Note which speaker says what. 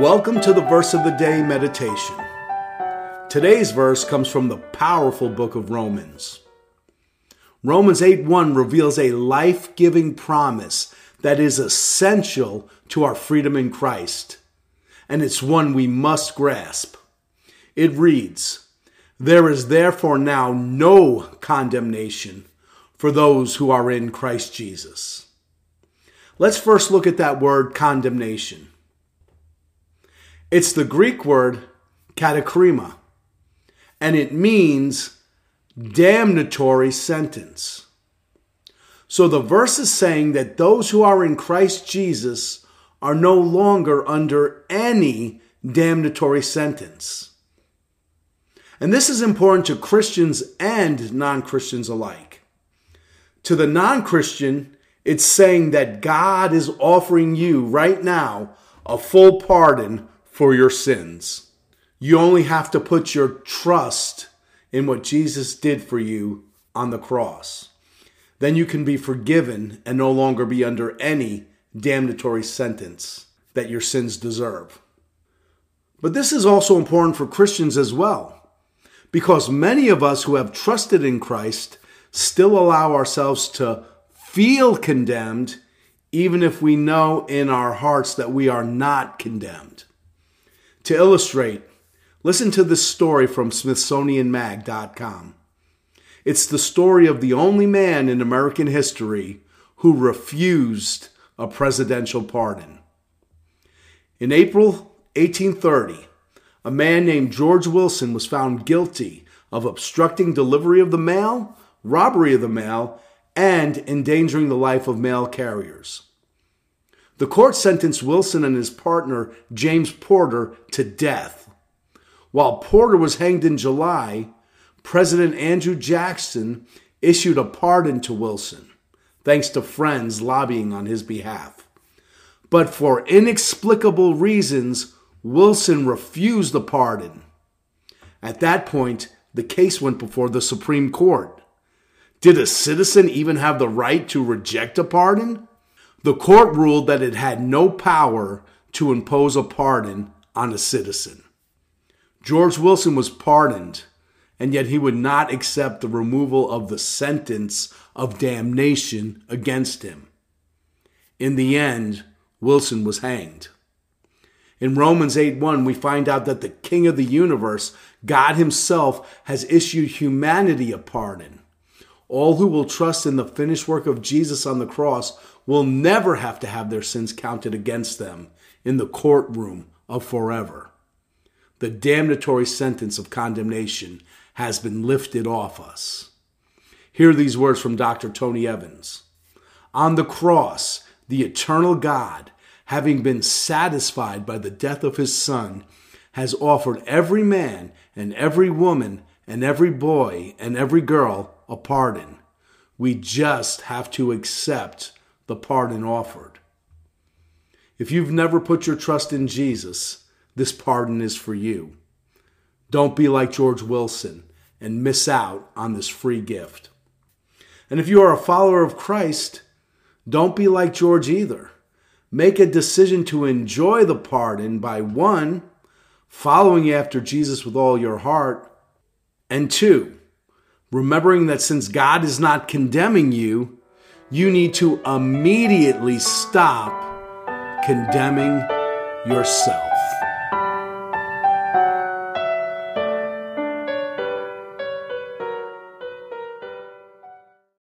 Speaker 1: Welcome to the Verse of the Day meditation. Today's verse comes from the powerful book of Romans. Romans 8 1 reveals a life giving promise that is essential to our freedom in Christ, and it's one we must grasp. It reads, There is therefore now no condemnation for those who are in Christ Jesus. Let's first look at that word condemnation. It's the Greek word katakrima, and it means damnatory sentence. So the verse is saying that those who are in Christ Jesus are no longer under any damnatory sentence. And this is important to Christians and non Christians alike. To the non Christian, it's saying that God is offering you right now a full pardon for your sins. You only have to put your trust in what Jesus did for you on the cross. Then you can be forgiven and no longer be under any damnatory sentence that your sins deserve. But this is also important for Christians as well, because many of us who have trusted in Christ still allow ourselves to feel condemned, even if we know in our hearts that we are not condemned. To illustrate, listen to this story from SmithsonianMag.com. It's the story of the only man in American history who refused a presidential pardon. In April 1830, a man named George Wilson was found guilty of obstructing delivery of the mail, robbery of the mail, and endangering the life of mail carriers. The court sentenced Wilson and his partner, James Porter, to death. While Porter was hanged in July, President Andrew Jackson issued a pardon to Wilson, thanks to friends lobbying on his behalf. But for inexplicable reasons, Wilson refused the pardon. At that point, the case went before the Supreme Court. Did a citizen even have the right to reject a pardon? The court ruled that it had no power to impose a pardon on a citizen. George Wilson was pardoned, and yet he would not accept the removal of the sentence of damnation against him. In the end, Wilson was hanged. In Romans 8 1, we find out that the King of the universe, God Himself, has issued humanity a pardon. All who will trust in the finished work of Jesus on the cross will never have to have their sins counted against them in the courtroom of forever. The damnatory sentence of condemnation has been lifted off us. Hear these words from Dr. Tony Evans. On the cross, the eternal God, having been satisfied by the death of his Son, has offered every man and every woman and every boy and every girl a pardon. We just have to accept the pardon offered. If you've never put your trust in Jesus, this pardon is for you. Don't be like George Wilson and miss out on this free gift. And if you are a follower of Christ, don't be like George either. Make a decision to enjoy the pardon by one, following after Jesus with all your heart, and two, remembering that since God is not condemning you, you need to immediately stop condemning yourself.